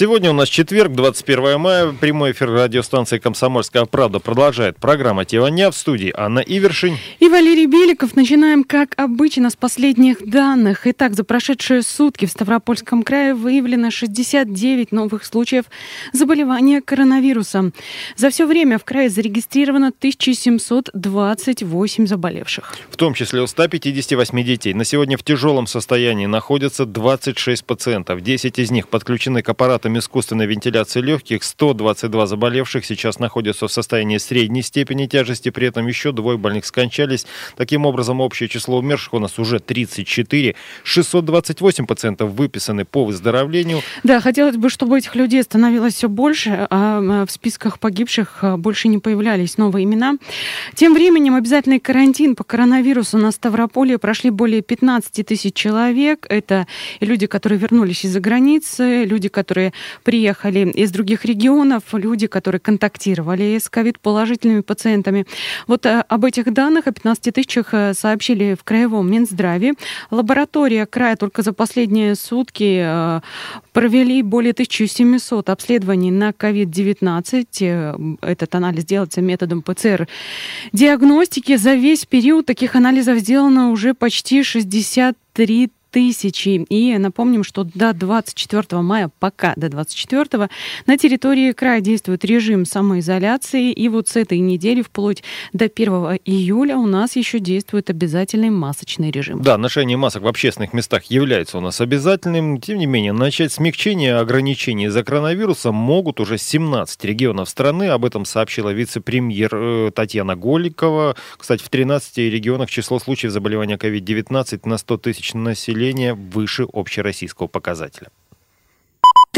Сегодня у нас четверг, 21 мая. Прямой эфир радиостанции «Комсомольская правда» продолжает программа «Тиваня» в студии Анна Ивершин. И Валерий Беликов. Начинаем, как обычно, с последних данных. Итак, за прошедшие сутки в Ставропольском крае выявлено 69 новых случаев заболевания коронавирусом. За все время в крае зарегистрировано 1728 заболевших. В том числе у 158 детей. На сегодня в тяжелом состоянии находятся 26 пациентов. 10 из них подключены к аппаратам искусственной вентиляции легких. 122 заболевших сейчас находятся в состоянии средней степени тяжести. При этом еще двое больных скончались. Таким образом, общее число умерших у нас уже 34. 628 пациентов выписаны по выздоровлению. Да, хотелось бы, чтобы этих людей становилось все больше, а в списках погибших а, больше не появлялись новые имена. Тем временем обязательный карантин по коронавирусу на Ставрополье прошли более 15 тысяч человек. Это люди, которые вернулись из-за границы, люди, которые приехали из других регионов, люди, которые контактировали с ковид-положительными пациентами. Вот э, об этих данных, о 15 тысячах э, сообщили в Краевом Минздраве. Лаборатория края только за последние сутки э, провели более 1700 обследований на COVID-19. Этот анализ делается методом ПЦР. Диагностики за весь период таких анализов сделано уже почти 63 тысячи. И напомним, что до 24 мая, пока до 24, на территории края действует режим самоизоляции. И вот с этой недели вплоть до 1 июля у нас еще действует обязательный масочный режим. Да, ношение масок в общественных местах является у нас обязательным. Тем не менее, начать смягчение ограничений за коронавирусом могут уже 17 регионов страны. Об этом сообщила вице-премьер э, Татьяна Голикова. Кстати, в 13 регионах число случаев заболевания COVID-19 на 100 тысяч населения населения выше общероссийского показателя.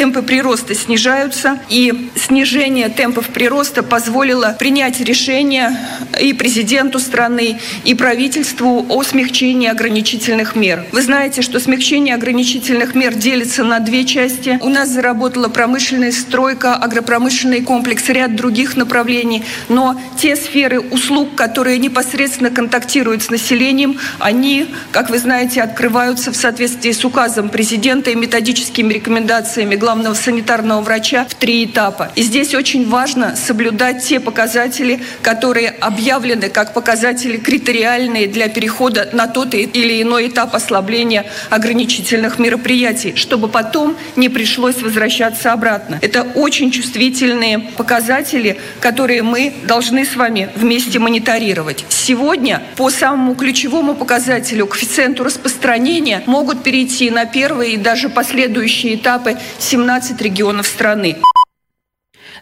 Темпы прироста снижаются, и снижение темпов прироста позволило принять решение и президенту страны, и правительству о смягчении ограничительных мер. Вы знаете, что смягчение ограничительных мер делится на две части. У нас заработала промышленная стройка, агропромышленный комплекс, ряд других направлений, но те сферы услуг, которые непосредственно контактируют с населением, они, как вы знаете, открываются в соответствии с указом президента и методическими рекомендациями главного санитарного врача в три этапа. И здесь очень важно соблюдать те показатели, которые объявлены как показатели критериальные для перехода на тот или иной этап ослабления ограничительных мероприятий, чтобы потом не пришлось возвращаться обратно. Это очень чувствительные показатели, которые мы должны с вами вместе мониторировать. Сегодня по самому ключевому показателю, коэффициенту распространения, могут перейти на первые и даже последующие этапы 17 регионов страны.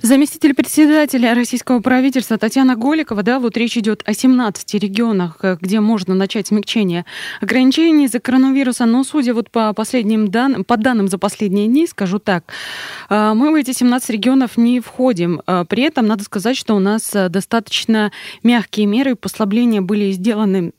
Заместитель председателя российского правительства Татьяна Голикова, да, вот речь идет о 17 регионах, э, где можно начать смягчение ограничений из-за коронавируса, но судя вот по последним данным, по данным за последние дни, скажу так, э, мы в эти 17 регионов не входим. Э, при этом надо сказать, что у нас достаточно мягкие меры послабления были сделаны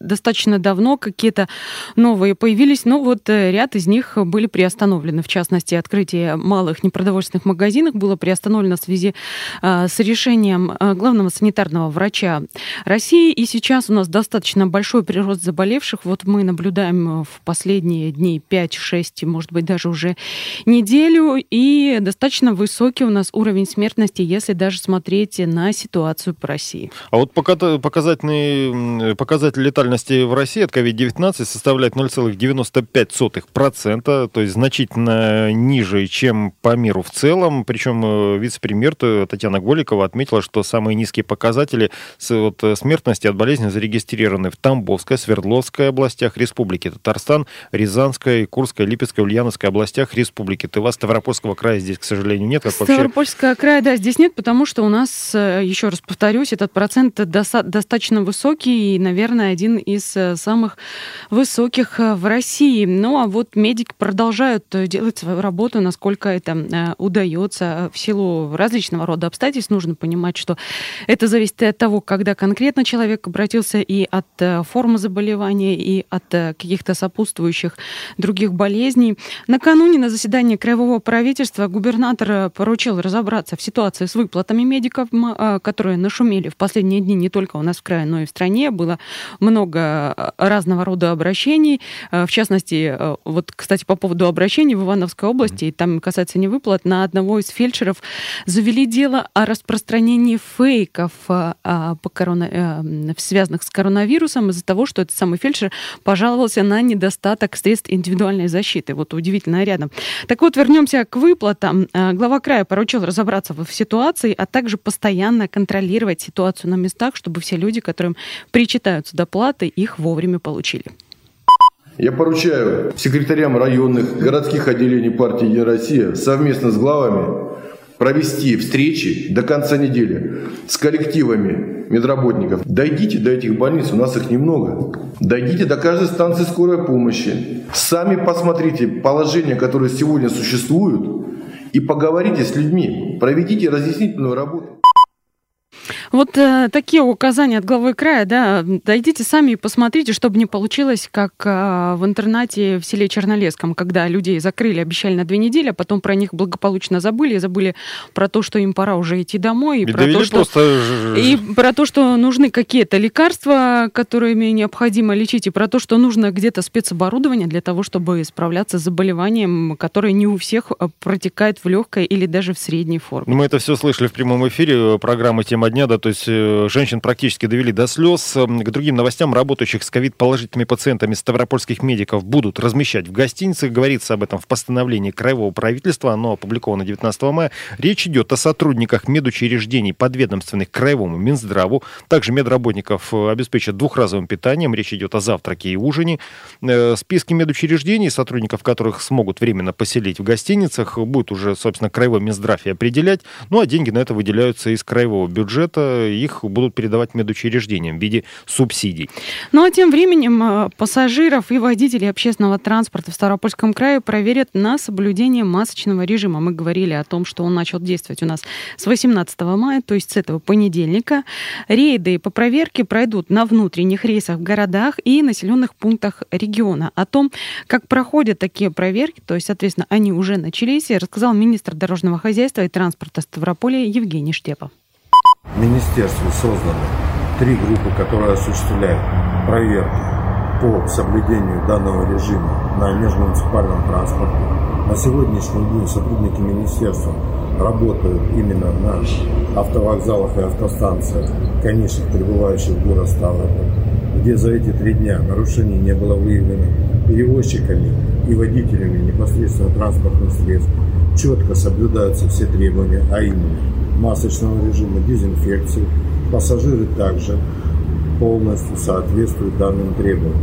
достаточно давно, какие-то новые появились, но вот ряд из них были приостановлены, в частности, открытие малых непродовольственных магазинов, больных было приостановлено в связи а, с решением а, главного санитарного врача России. И сейчас у нас достаточно большой прирост заболевших. Вот мы наблюдаем в последние дни 5-6, может быть, даже уже неделю. И достаточно высокий у нас уровень смертности, если даже смотреть на ситуацию по России. А вот показательный показатель летальности в России от COVID-19 составляет 0,95%, то есть значительно ниже, чем по миру в целом. Причем э, вице-премьер Татьяна Голикова отметила, что самые низкие показатели э, смертности от болезни зарегистрированы в Тамбовской, Свердловской областях Республики Татарстан, Рязанской, Курской, Липецкой, Ульяновской областях Республики Тыва. Ставропольского края здесь, к сожалению, нет. Как Ставропольского вообще... края, да, здесь нет, потому что у нас, э, еще раз повторюсь, этот процент достаточно высокий и, наверное, один из самых высоких в России. Ну, а вот медики продолжают делать свою работу, насколько это удается в силу различного рода обстоятельств нужно понимать, что это зависит от того, когда конкретно человек обратился и от формы заболевания, и от каких-то сопутствующих других болезней. Накануне на заседании Краевого правительства губернатор поручил разобраться в ситуации с выплатами медиков, которые нашумели в последние дни не только у нас в крае, но и в стране. Было много разного рода обращений. В частности, вот, кстати, по поводу обращений в Ивановской области, и там касается не выплат, на одного из фельдшеров завели дело о распространении фейков, по корона... связанных с коронавирусом из-за того, что этот самый фельдшер пожаловался на недостаток средств индивидуальной защиты. Вот удивительно рядом. Так вот, вернемся к выплатам. А, глава края поручил разобраться в ситуации, а также постоянно контролировать ситуацию на местах, чтобы все люди, которым причитаются доплаты, их вовремя получили. Я поручаю секретарям районных, городских отделений партии «Единая Россия» совместно с главами провести встречи до конца недели с коллективами медработников. Дойдите до этих больниц, у нас их немного. Дойдите до каждой станции скорой помощи. Сами посмотрите положение, которое сегодня существует, и поговорите с людьми. Проведите разъяснительную работу. Вот э, такие указания от главы края, да, дойдите сами и посмотрите, чтобы не получилось, как э, в интернате в селе Чернолесском, когда людей закрыли, обещали на две недели, а потом про них благополучно забыли, забыли про то, что им пора уже идти домой, и, и про, то, что, просто... и про то, что нужны какие-то лекарства, которыми необходимо лечить, и про то, что нужно где-то спецоборудование для того, чтобы справляться с заболеванием, которое не у всех э, протекает в легкой или даже в средней форме. Мы это все слышали в прямом эфире программы «Тема дня», да, то есть э, женщин практически довели до слез. Эм, к другим новостям, работающих с ковид-положительными пациентами ставропольских медиков будут размещать в гостиницах. Говорится об этом в постановлении Краевого правительства. Оно опубликовано 19 мая. Речь идет о сотрудниках медучреждений, подведомственных Краевому Минздраву. Также медработников э, обеспечат двухразовым питанием. Речь идет о завтраке и ужине. Э, списки медучреждений, сотрудников которых смогут временно поселить в гостиницах, будет уже, собственно, Краевой Минздрав и определять. Ну, а деньги на это выделяются из краевого бюджета их будут передавать медучреждениям в виде субсидий. Ну а тем временем э, пассажиров и водителей общественного транспорта в Ставропольском крае проверят на соблюдение масочного режима. Мы говорили о том, что он начал действовать у нас с 18 мая, то есть с этого понедельника. Рейды по проверке пройдут на внутренних рейсах в городах и населенных пунктах региона. О том, как проходят такие проверки, то есть, соответственно, они уже начались, рассказал министр дорожного хозяйства и транспорта Ставрополя Евгений Штепов. В министерстве созданы три группы, которые осуществляют проверки по соблюдению данного режима на межмуниципальном транспорте. На сегодняшний день сотрудники министерства работают именно на автовокзалах и автостанциях, конечных прибывающих в город Ставрополь, где за эти три дня нарушений не было выявлено перевозчиками и водителями непосредственно транспортных средств. Четко соблюдаются все требования, а именно масочного режима, дезинфекции. Пассажиры также полностью соответствуют данным требованиям.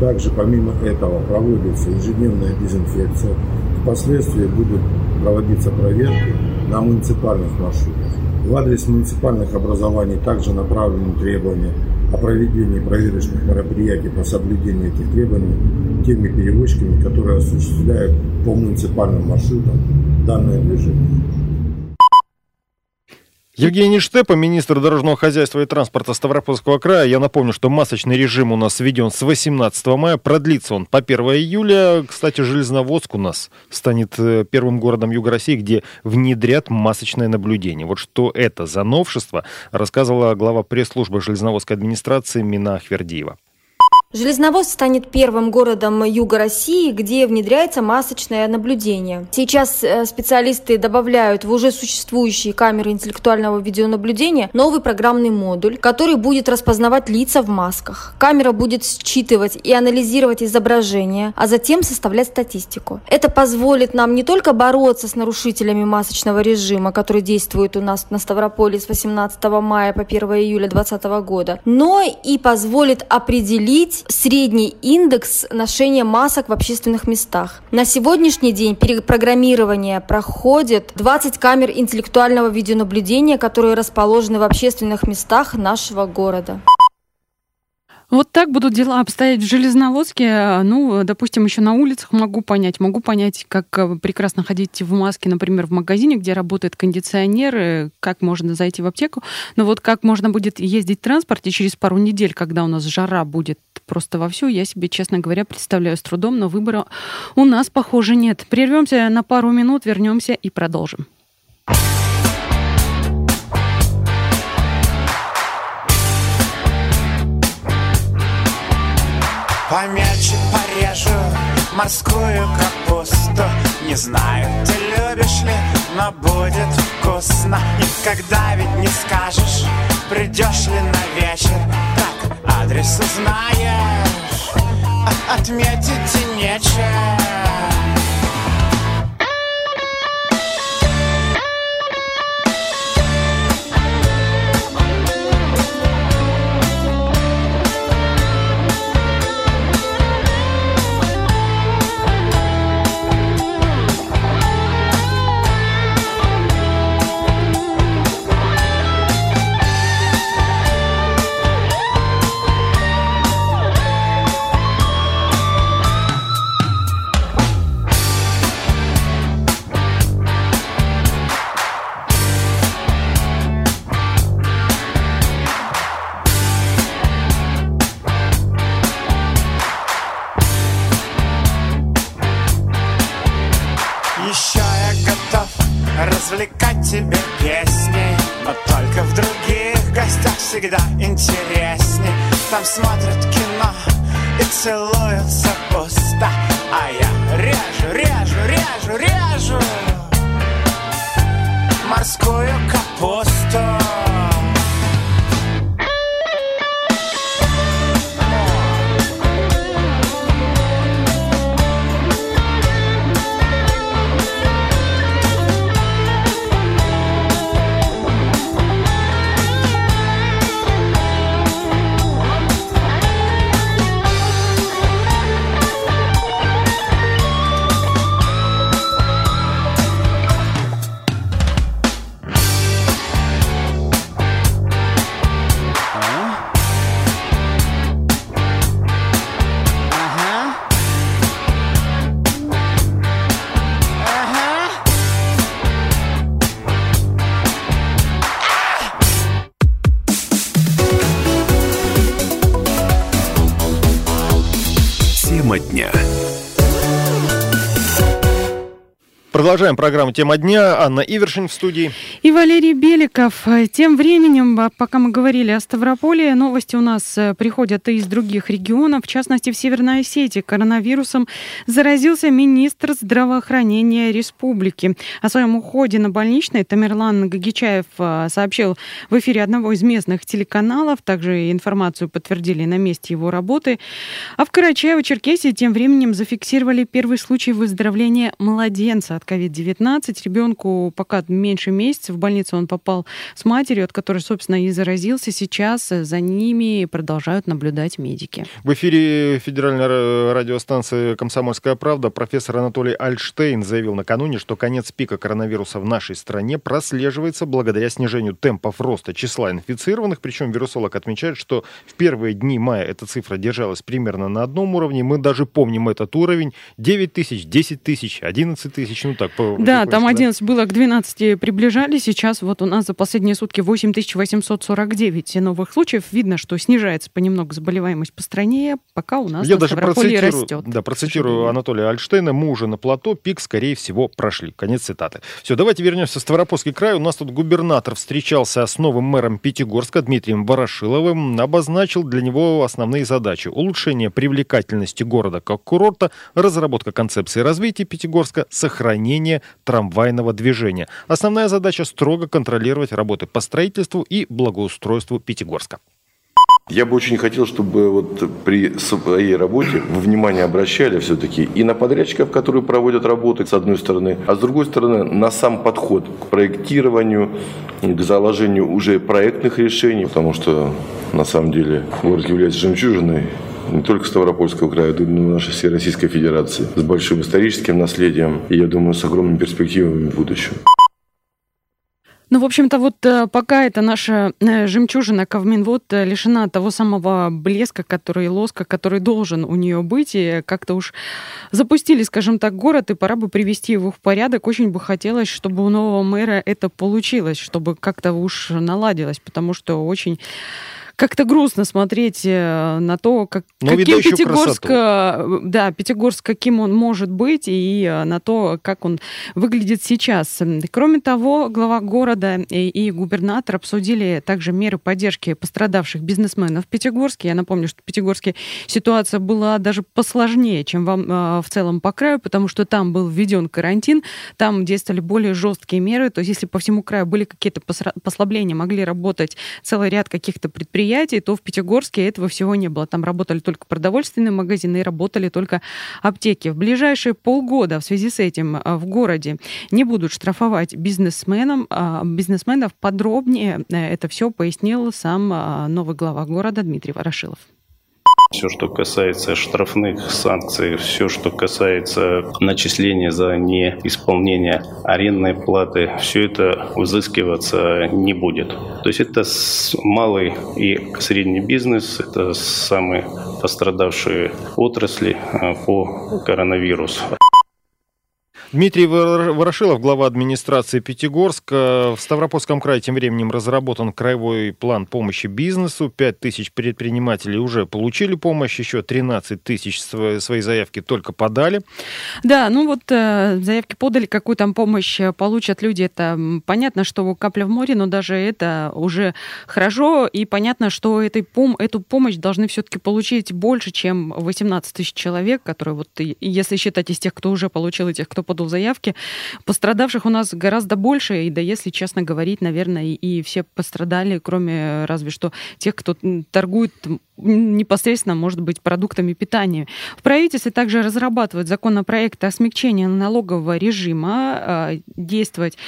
Также помимо этого проводится ежедневная дезинфекция. Впоследствии будут проводиться проверки на муниципальных маршрутах. В адрес муниципальных образований также направлены требования о проведении проверочных мероприятий по соблюдению этих требований теми перевозчиками, которые осуществляют по муниципальным маршрутам данное движение. Евгений Штепа, министр дорожного хозяйства и транспорта Ставропольского края. Я напомню, что масочный режим у нас введен с 18 мая. Продлится он по 1 июля. Кстати, Железноводск у нас станет э, первым городом Юга России, где внедрят масочное наблюдение. Вот что это за новшество, рассказывала глава пресс-службы Железноводской администрации Мина Ахвердиева. Железноводск станет первым городом Юга России, где внедряется масочное наблюдение. Сейчас э, специалисты добавляют в уже существующие камеры интеллектуального видеонаблюдения новый программный модуль, который будет распознавать лица в масках. Камера будет считывать и анализировать изображения, а затем составлять статистику. Это позволит нам не только бороться с нарушителями масочного режима, который действует у нас на Ставрополе с 18 мая по 1 июля 2020 года, но и позволит определить средний индекс ношения масок в общественных местах. На сегодняшний день перепрограммирование проходит 20 камер интеллектуального видеонаблюдения, которые расположены в общественных местах нашего города. Вот так будут дела обстоять в Железноводске. Ну, допустим, еще на улицах могу понять. Могу понять, как э, прекрасно ходить в маске, например, в магазине, где работает кондиционер, как можно зайти в аптеку. Но вот как можно будет ездить в транспорте через пару недель, когда у нас жара будет просто вовсю, я себе, честно говоря, представляю с трудом, но выбора у нас, похоже, нет. Прервемся на пару минут, вернемся и продолжим. Помельче порежу морскую капусту Не знаю, ты любишь ли, но будет вкусно Никогда ведь не скажешь, придешь ли на вечер Так адрес узнаешь, а отметить нечем Продолжаем программу «Тема дня». Анна Ивершин в студии. И Валерий Беликов. Тем временем, пока мы говорили о Ставрополе, новости у нас э, приходят и из других регионов. В частности, в Северной Осетии коронавирусом заразился министр здравоохранения республики. О своем уходе на больничный Тамерлан Гагичаев э, сообщил в эфире одного из местных телеканалов. Также информацию подтвердили на месте его работы. А в Карачаево-Черкесии тем временем зафиксировали первый случай выздоровления младенца от COVID-19. Ребенку пока меньше месяца. В больницу он попал с матерью, от которой, собственно, и заразился. Сейчас за ними продолжают наблюдать медики. В эфире федеральной радиостанции «Комсомольская правда» профессор Анатолий Альштейн заявил накануне, что конец пика коронавируса в нашей стране прослеживается благодаря снижению темпов роста числа инфицированных. Причем вирусолог отмечает, что в первые дни мая эта цифра держалась примерно на одном уровне. Мы даже помним этот уровень. 9 тысяч, 10 тысяч, 11 тысяч ну так, по Да, там 11 да? было, к 12 приближали, сейчас вот у нас за последние сутки 8849 новых случаев. Видно, что снижается понемногу заболеваемость по стране, пока у нас Я даже процитирую, растет. Да, процитирую Анатолия Альштейна, мы уже на плато, пик, скорее всего, прошли. Конец цитаты. Все, давайте вернемся в Ставропольский край. У нас тут губернатор встречался с новым мэром Пятигорска Дмитрием Ворошиловым, обозначил для него основные задачи. Улучшение привлекательности города как курорта, разработка концепции развития Пятигорска, сохранение сохранения трамвайного движения. Основная задача строго контролировать работы по строительству и благоустройству Пятигорска. Я бы очень хотел, чтобы вот при своей работе вы внимание обращали все-таки и на подрядчиков, которые проводят работы, с одной стороны, а с другой стороны, на сам подход к проектированию, к заложению уже проектных решений, потому что на самом деле город является жемчужиной не только Ставропольского края, но и нашей всей Российской Федерации, с большим историческим наследием и, я думаю, с огромными перспективами в будущем. Ну, в общем-то, вот э, пока эта наша э, жемчужина Кавминвод э, лишена того самого блеска, который лоска, который должен у нее быть, и как-то уж запустили, скажем так, город, и пора бы привести его в порядок. Очень бы хотелось, чтобы у нового мэра это получилось, чтобы как-то уж наладилось, потому что очень как-то грустно смотреть э, на то, как, Но каким Пятигорск, красоту. да, Пятигорск, каким он может быть, и э, на то, как он выглядит сейчас. Кроме того, глава города и, и губернатор обсудили также меры поддержки пострадавших бизнесменов в Пятигорске. Я напомню, что в Пятигорске ситуация была даже посложнее, чем вам э, в целом по краю, потому что там был введен карантин, там действовали более жесткие меры. То есть, если по всему краю были какие-то послабления, могли работать целый ряд каких-то предприятий, предприятий, то в Пятигорске этого всего не было. Там работали только продовольственные магазины и работали только аптеки. В ближайшие полгода в связи с этим а, в городе не будут штрафовать бизнесменам, а, бизнесменов. Подробнее э, это все пояснил сам а, новый глава города Дмитрий Ворошилов. Все, что касается штрафных санкций, все, что касается начисления за неисполнение арендной платы, все это взыскиваться не будет. То есть это малый и средний бизнес, это самые пострадавшие отрасли а, по коронавирусу. Дмитрий Ворошилов, глава администрации Пятигорска. В Ставропольском крае тем временем разработан краевой план помощи бизнесу. 5 тысяч предпринимателей уже получили помощь, еще 13 тысяч свои заявки только подали. Да, ну вот э, заявки подали, какую там помощь э, получат люди, это понятно, что капля в море, но даже это уже хорошо, и понятно, что этой пом эту помощь должны все-таки получить больше, чем 18 тысяч человек, которые вот, если считать из тех, кто уже получил, и тех, кто подал подал заявки. Пострадавших у нас гораздо больше, и да, если честно говорить, наверное, и все пострадали, кроме разве что тех, кто торгует непосредственно, может быть, продуктами питания. В правительстве также разрабатывают законопроект о смягчении налогового режима, а, действовать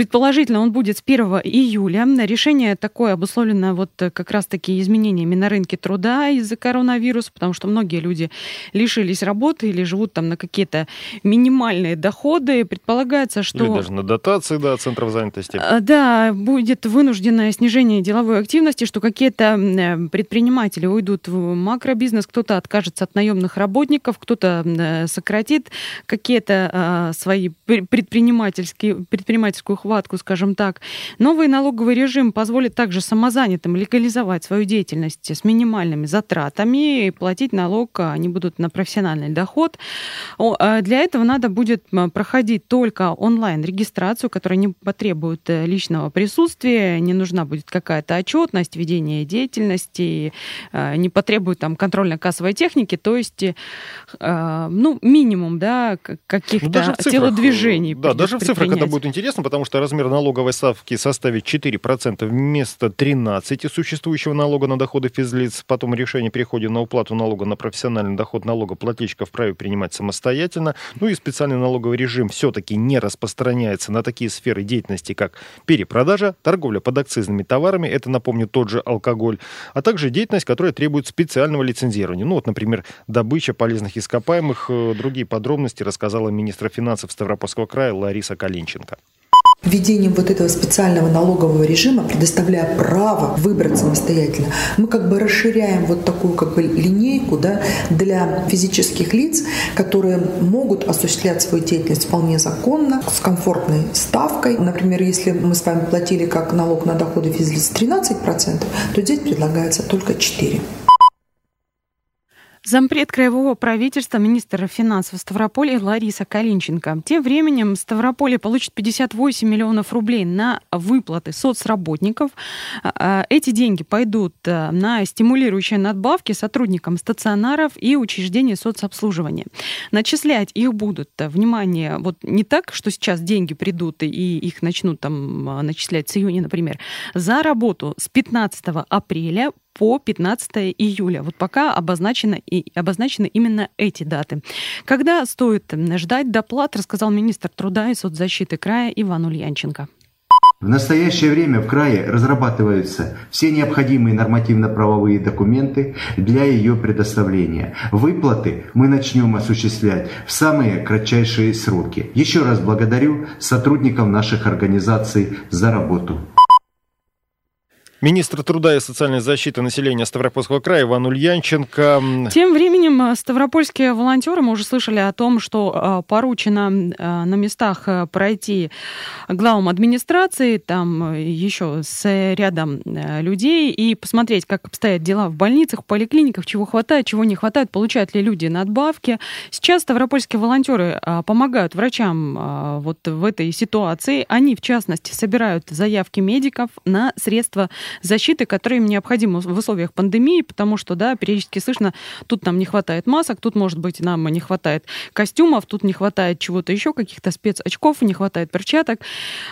Предположительно, он будет с 1 июля. Решение такое обусловлено вот как раз-таки изменениями на рынке труда из-за коронавируса, потому что многие люди лишились работы или живут там на какие-то минимальные доходы. Предполагается, что... Или даже на дотации, да, центров занятости. А, да, будет вынужденное снижение деловой активности, что какие-то предприниматели уйдут в макробизнес, кто-то откажется от наемных работников, кто-то сократит какие-то а, свои предпринимательские, предпринимательскую хватку, скажем так. Новый налоговый режим позволит также самозанятым легализовать свою деятельность с минимальными затратами и платить налог они будут на профессиональный доход. А для этого надо будет проходить только онлайн-регистрацию, которая не потребует э, личного присутствия, не нужна будет какая-то отчетность, ведение деятельности, э, не потребует там контрольно-кассовой техники, то есть э, ну, минимум да, каких-то ну, телодвижений. Да, даже в цифрах это будет интересно, потому что что размер налоговой ставки составит 4% вместо 13% существующего налога на доходы физлиц. Потом решение переходит на уплату налога на профессиональный доход налогоплательщика вправе принимать самостоятельно. Ну и специальный налоговый режим все-таки не распространяется на такие сферы деятельности, как перепродажа, торговля под акцизными товарами, это, напомню, тот же алкоголь, а также деятельность, которая требует специального лицензирования. Ну вот, например, добыча полезных ископаемых. Э, другие подробности рассказала министр финансов Ставропольского края Лариса Калинченко. Введением вот этого специального налогового режима, предоставляя право выбрать самостоятельно, мы как бы расширяем вот такую как бы линейку да, для физических лиц, которые могут осуществлять свою деятельность вполне законно, с комфортной ставкой. Например, если мы с вами платили как налог на доходы физлиц 13%, то здесь предлагается только 4%. Зампред краевого правительства, министра финансов Ставрополя Лариса Калинченко. Тем временем Ставрополье получит 58 миллионов рублей на выплаты соцработников. А, а, эти деньги пойдут э, на стимулирующие надбавки сотрудникам стационаров и учреждений соцобслуживания. Начислять их будут, э, внимание, вот не так, что сейчас деньги придут и их начнут там э, начислять с июня, например, за работу с 15 апреля по 15 июля. Вот пока обозначены, и, обозначены именно эти даты. Когда стоит ждать доплат, рассказал министр труда и соцзащиты края Иван Ульянченко. В настоящее время в крае разрабатываются все необходимые нормативно-правовые документы для ее предоставления. Выплаты мы начнем осуществлять в самые кратчайшие сроки. Еще раз благодарю сотрудников наших организаций за работу. Министр труда и социальной защиты населения Ставропольского края Иван Ульянченко. Тем временем э, ставропольские волонтеры, мы уже слышали о том, что э, поручено э, на местах пройти главам администрации, там еще с рядом людей, и посмотреть, как обстоят дела в больницах, поликлиниках, чего хватает, чего не хватает, получают ли люди надбавки. Сейчас ставропольские волонтеры помогают врачам вот в этой ситуации. Они, в частности, собирают заявки медиков на средства защиты, которые им необходимы в условиях пандемии, потому что, да, периодически слышно, тут нам не хватает масок, тут, может быть, нам не хватает костюмов, тут не хватает чего-то еще, каких-то спецочков, не хватает перчаток.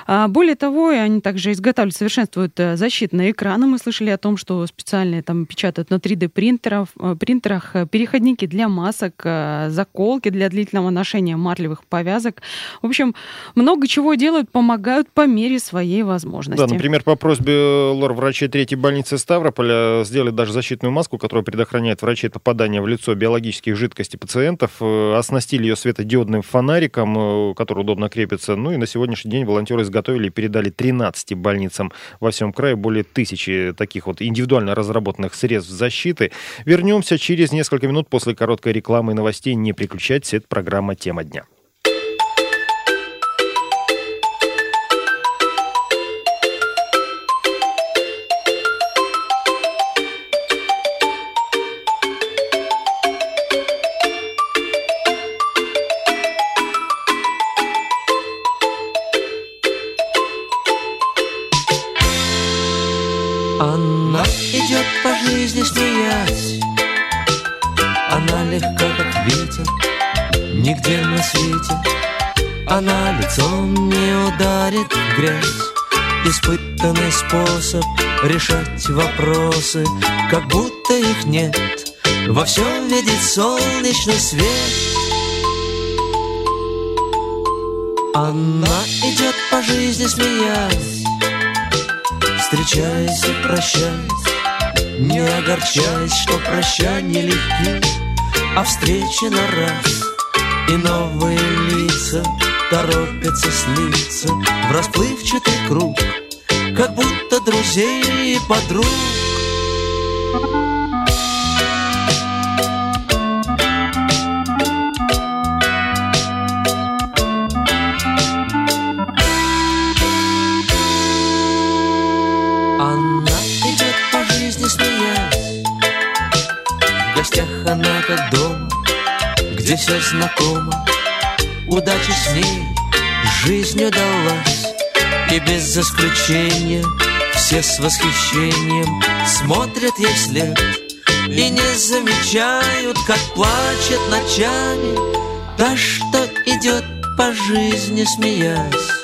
А, более того, они также изготавливают, совершенствуют э, защитные экраны. Мы слышали о том, что специальные там печатают на 3D-принтерах, э, принтерах э, переходники для масок, заколки для длительного ношения марлевых повязок. В общем, много чего делают, помогают по мере своей возможности. Да, например, по просьбе лор врачи третьей больницы Ставрополя сделали даже защитную маску, которая предохраняет врачей от попадания в лицо биологических жидкостей пациентов. Э, оснастили ее светодиодным фонариком, э, который удобно крепится. Ну и на сегодняшний день волонтеры изготовили и передали 13 больницам во всем крае более тысячи таких вот индивидуально разработанных средств защиты. Вернемся через несколько минут после короткой рекламы и новостей. Не переключайтесь, это программа «Тема дня». Она лицом не ударит в грязь. Испытанный способ решать вопросы Как будто их нет. Во всем видит солнечный свет. Она идет по жизни смеясь Встречаясь и прощаясь Не огорчаясь, что прощания легки А встречи на раз. И новые лица торопятся слиться В расплывчатый круг Как будто друзей и подруг. Она Где все знакомо удача с ней жизнь удалась. И без исключения все с восхищением Смотрят ей вслед. И не замечают, как плачет ночами. Та, что идет по жизни, смеясь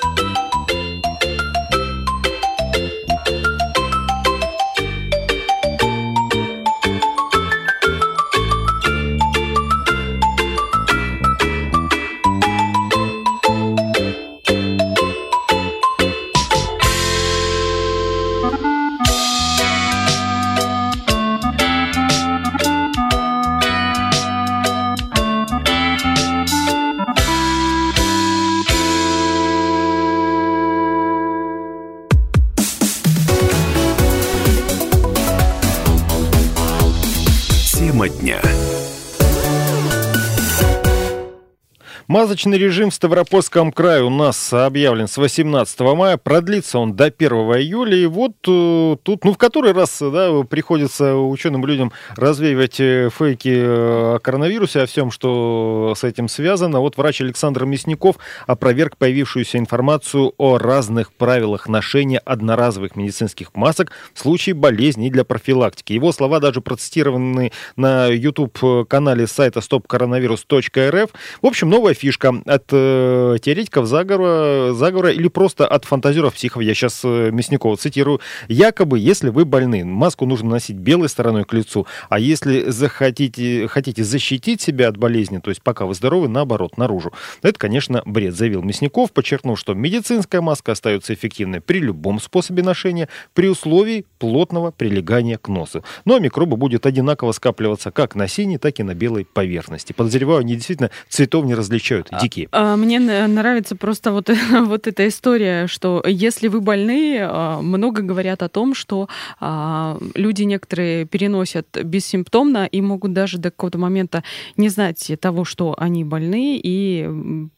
Масочный режим в Ставропольском крае у нас объявлен с 18 мая. Продлится он до 1 июля. И вот э, тут, ну, в который раз да, приходится ученым людям развеивать э, фейки э, о коронавирусе, о всем, что с этим связано. Вот врач Александр Мясников опроверг появившуюся информацию о разных правилах ношения одноразовых медицинских масок в случае болезней для профилактики. Его слова даже процитированы на YouTube-канале сайта stopcoronavirus.rf. В общем, новая фишка от э, теоретиков заговора, заговора или просто от фантазеров психов. Я сейчас э, Мясникова цитирую. Якобы, если вы больны, маску нужно носить белой стороной к лицу, а если захотите, хотите защитить себя от болезни, то есть пока вы здоровы, наоборот, наружу. Это, конечно, бред, заявил Мясников, подчеркнув, что медицинская маска остается эффективной при любом способе ношения, при условии плотного прилегания к носу. Ну а микробы будет одинаково скапливаться как на синей, так и на белой поверхности. Подозреваю, они действительно цветов не различают, дикие. А, мне нравится просто вот, вот эта история, что если вы больны, а, много говорят о том, что а, люди некоторые переносят бессимптомно и могут даже до какого-то момента не знать того, что они больны, и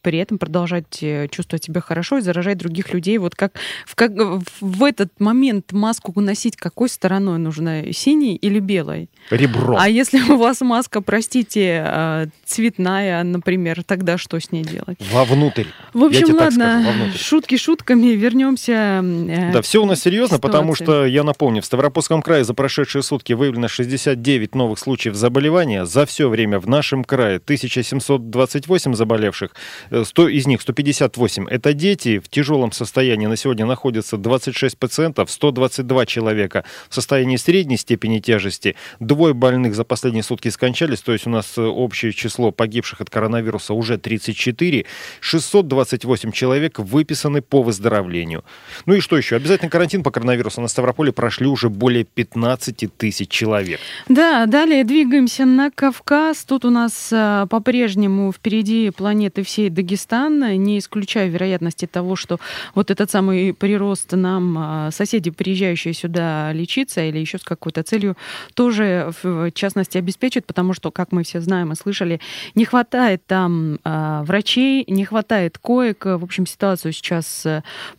при этом продолжать э, чувствовать себя хорошо и заражать других людей. Вот как в, как в этот момент маску носить какой стороной нужно, синей или белой? Ребро. А если у вас маска, простите, а, цветная, например, тогда что ней делать? Вовнутрь. В общем, ладно, скажу, шутки шутками, вернемся. Э, да, все у нас серьезно, ситуации. потому что, я напомню, в Ставропольском крае за прошедшие сутки выявлено 69 новых случаев заболевания. За все время в нашем крае 1728 заболевших, 100 э, из них 158 это дети. В тяжелом состоянии на сегодня находятся 26 пациентов, 122 человека в состоянии средней степени тяжести. Двое больных за последние сутки скончались, то есть у нас э, общее число погибших от коронавируса уже 34. 628 человек выписаны по выздоровлению. Ну и что еще? Обязательно карантин по коронавирусу на Ставрополе прошли уже более 15 тысяч человек. Да, далее двигаемся на Кавказ. Тут у нас а, по-прежнему впереди планеты всей Дагестан. Не исключаю вероятности того, что вот этот самый прирост нам а, соседи, приезжающие сюда лечиться или еще с какой-то целью, тоже в частности обеспечат, потому что, как мы все знаем и слышали, не хватает там а, врачей, не хватает коек. В общем, ситуацию сейчас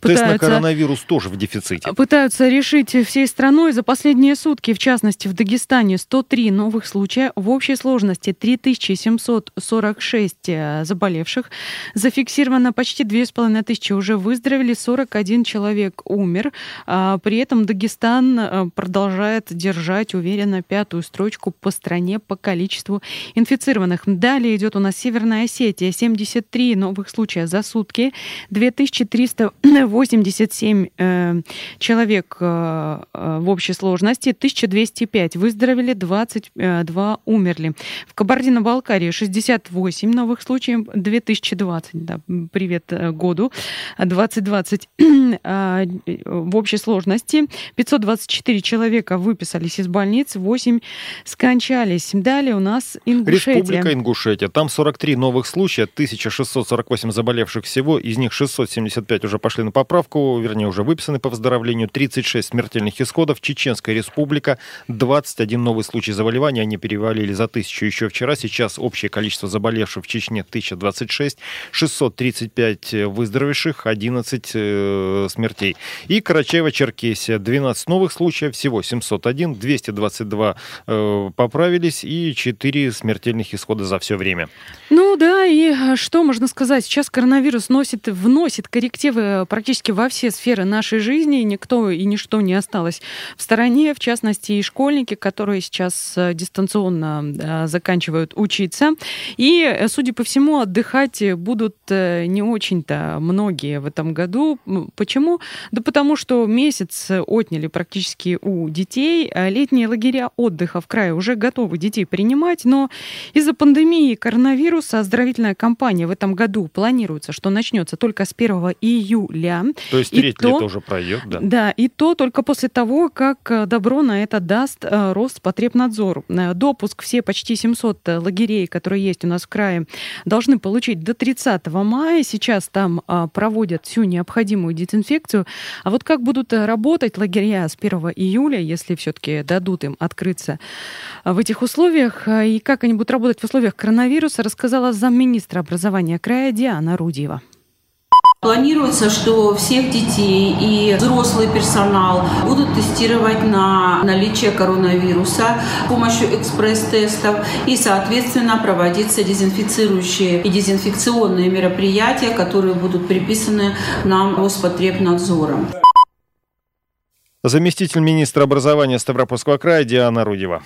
пытаются... Тест на коронавирус тоже в дефиците. Пытаются решить всей страной. За последние сутки, в частности, в Дагестане 103 новых случая. В общей сложности 3746 э, заболевших. Зафиксировано почти 2500 уже выздоровели, 41 человек умер. А, при этом Дагестан э, продолжает держать уверенно пятую строчку по стране по количеству инфицированных. Далее идет у нас Северная Осетия. 73 новых случая за сутки. 2387 э, человек э, э, в общей сложности. 1205 выздоровели, 22 умерли. В Кабардино-Балкарии 68 новых случаев. 2020, да, привет году. 2020 в общей сложности. 524 человека выписались из больниц, 8 скончались. Далее у нас Ингушетия. Республика Ингушетия. Там 43 новых случая, 1648 заболевших всего, из них 675 уже пошли на поправку, вернее, уже выписаны по выздоровлению, 36 смертельных исходов. Чеченская республика, 21 новый случай заболевания, они перевалили за тысячу еще вчера. Сейчас общее количество заболевших в Чечне 1026, 635 выздоровевших, 11 э, смертей. И Карачаево-Черкесия, 12 новых случаев, всего 701, 222 э, поправились и 4 смертельных исхода за все время. Ну да, и а, что можно сказать? Сейчас коронавирус носит, вносит коррективы практически во все сферы нашей жизни. Никто и ничто не осталось в стороне, в частности и школьники, которые сейчас э, дистанционно заканчивают учиться. И, э, судя по всему, отдыхать будут э, не очень-то многие в этом году. Почему? Да потому что месяц отняли практически у детей. А летние лагеря отдыха в крае уже готовы детей принимать, но из-за пандемии коронавируса оздоровительная кампания в этом году планируется, что начнется только с 1 июля. То есть треть лета уже пройдет, да? Да, и то только после того, как э, добро на это даст э, Роспотребнадзор. Э, допуск все почти 700 лагерей, которые есть у нас в крае, должны получить до 30 мая. Сейчас там проводят всю необходимую дезинфекцию. А вот как будут работать лагеря с 1 июля, если все-таки дадут им открыться в этих условиях, и как они будут работать в условиях коронавируса, рассказала замминистра образования края Диана Рудьева. Планируется, что всех детей и взрослый персонал будут тестировать на наличие коронавируса с помощью экспресс-тестов и, соответственно, проводиться дезинфицирующие и дезинфекционные мероприятия, которые будут приписаны нам Роспотребнадзором. Заместитель министра образования Ставропольского края Диана Рудева.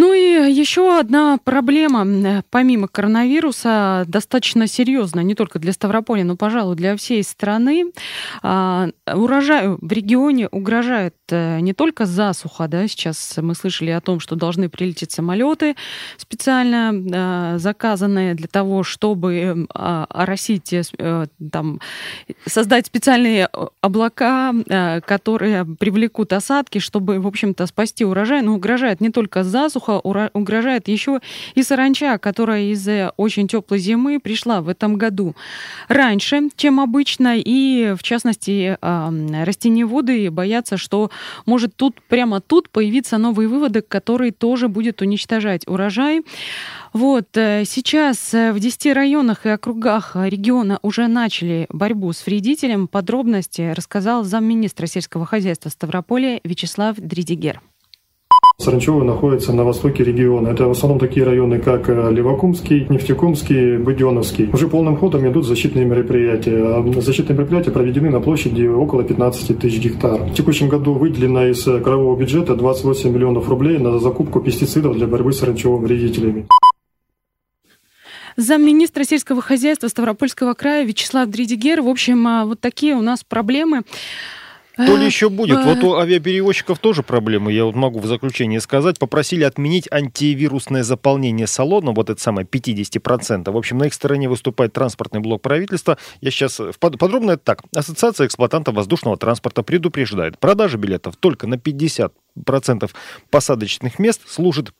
Ну и еще одна проблема, помимо коронавируса, достаточно серьезная, не только для Ставрополя, но, пожалуй, для всей страны. А, урожаю в регионе угрожает э, не только засуха, да, сейчас мы слышали о том, что должны прилететь самолеты специально а, заказанные для того, чтобы а, оросить, э, там, создать специальные облака, которые привлекут осадки, чтобы, в общем-то, спасти урожай. Но угрожает не только засуха, угрожает еще и саранча, которая из-за очень теплой зимы пришла в этом году раньше, чем обычно, и, в частности, растениеводы боятся, что может тут, прямо тут появиться новый выводок, который тоже будет уничтожать урожай. Вот, э, сейчас э, в 10 районах и округах региона уже начали борьбу с вредителем. Подробности рассказал замминистра сельского хозяйства Ставрополя Вячеслав Дридигер. Саранчево находится на востоке региона. Это в основном такие районы, как э, Левакумский, Нефтекумский, Буденовский. Уже полным ходом идут защитные мероприятия. Защитные мероприятия проведены на площади около 15 тысяч гектар. В текущем году выделено из э, краевого бюджета 28 миллионов рублей на закупку пестицидов для борьбы с саранчевыми вредителями. Замминистра сельского хозяйства Ставропольского края Вячеслав Дридигер. В общем, а, вот такие у нас проблемы. То ли еще будет. Вот у авиаперевозчиков тоже проблемы, я вот могу в заключении сказать. Попросили отменить антивирусное заполнение салона, вот это самое 50%. В общем, на их стороне выступает транспортный блок правительства. Я сейчас подробно это так. Ассоциация эксплуатантов воздушного транспорта предупреждает. Продажа билетов только на 50% посадочных мест служит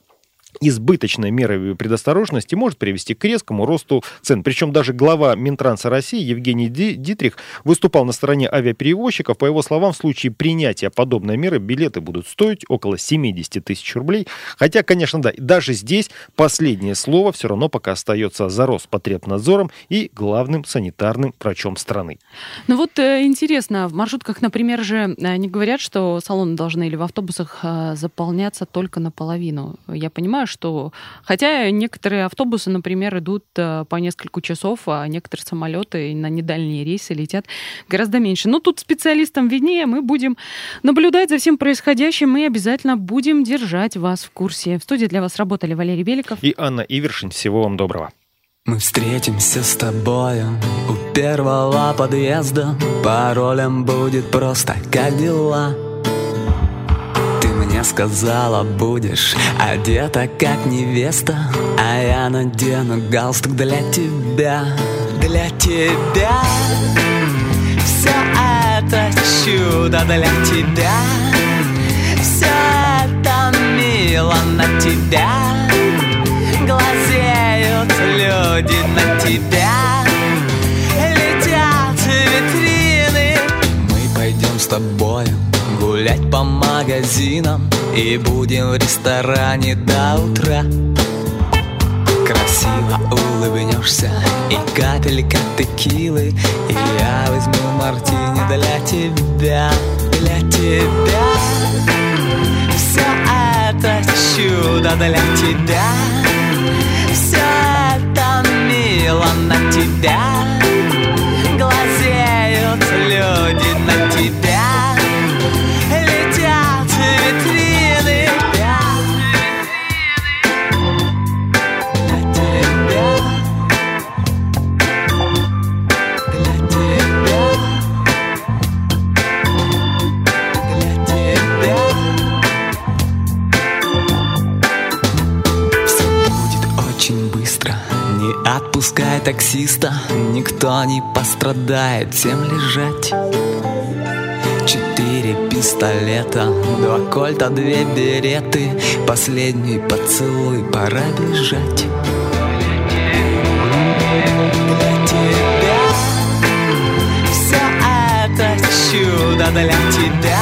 избыточная мера предосторожности может привести к резкому росту цен. Причем даже глава Минтранса России Евгений Дитрих выступал на стороне авиаперевозчиков. По его словам, в случае принятия подобной меры билеты будут стоить около 70 тысяч рублей. Хотя, конечно, да, даже здесь последнее слово все равно пока остается за Роспотребнадзором и главным санитарным врачом страны. Ну вот э, интересно, в маршрутках, например, же они говорят, что салоны должны или в автобусах э, заполняться только наполовину. Я понимаю, понимаю, что... Хотя некоторые автобусы, например, идут э, по несколько часов, а некоторые самолеты на недальние рейсы летят гораздо меньше. Но тут специалистам виднее, мы будем наблюдать за всем происходящим и обязательно будем держать вас в курсе. В студии для вас работали Валерий Беликов и Анна Ивершин. Всего вам доброго. Мы встретимся с тобою у первого подъезда Паролем будет просто «Как дела?». Мне сказала, будешь одета как невеста А я надену галстук для тебя Для тебя Все это чудо для тебя Все это мило на тебя. Глазеют люди на тебя Летят витрины. Мы пойдем с тобою Гулять по магазинам И будем в ресторане до утра. Красиво улыбнешься И капелька текилы И я возьму мартини для тебя Для тебя. Все это чудо для тебя. Все это мило на тебя. Глазеют люди на тебя Отпускай таксиста, никто не пострадает, всем лежать. Четыре пистолета, два кольта, две береты, последний поцелуй, пора бежать. Для тебя все это чудо для тебя,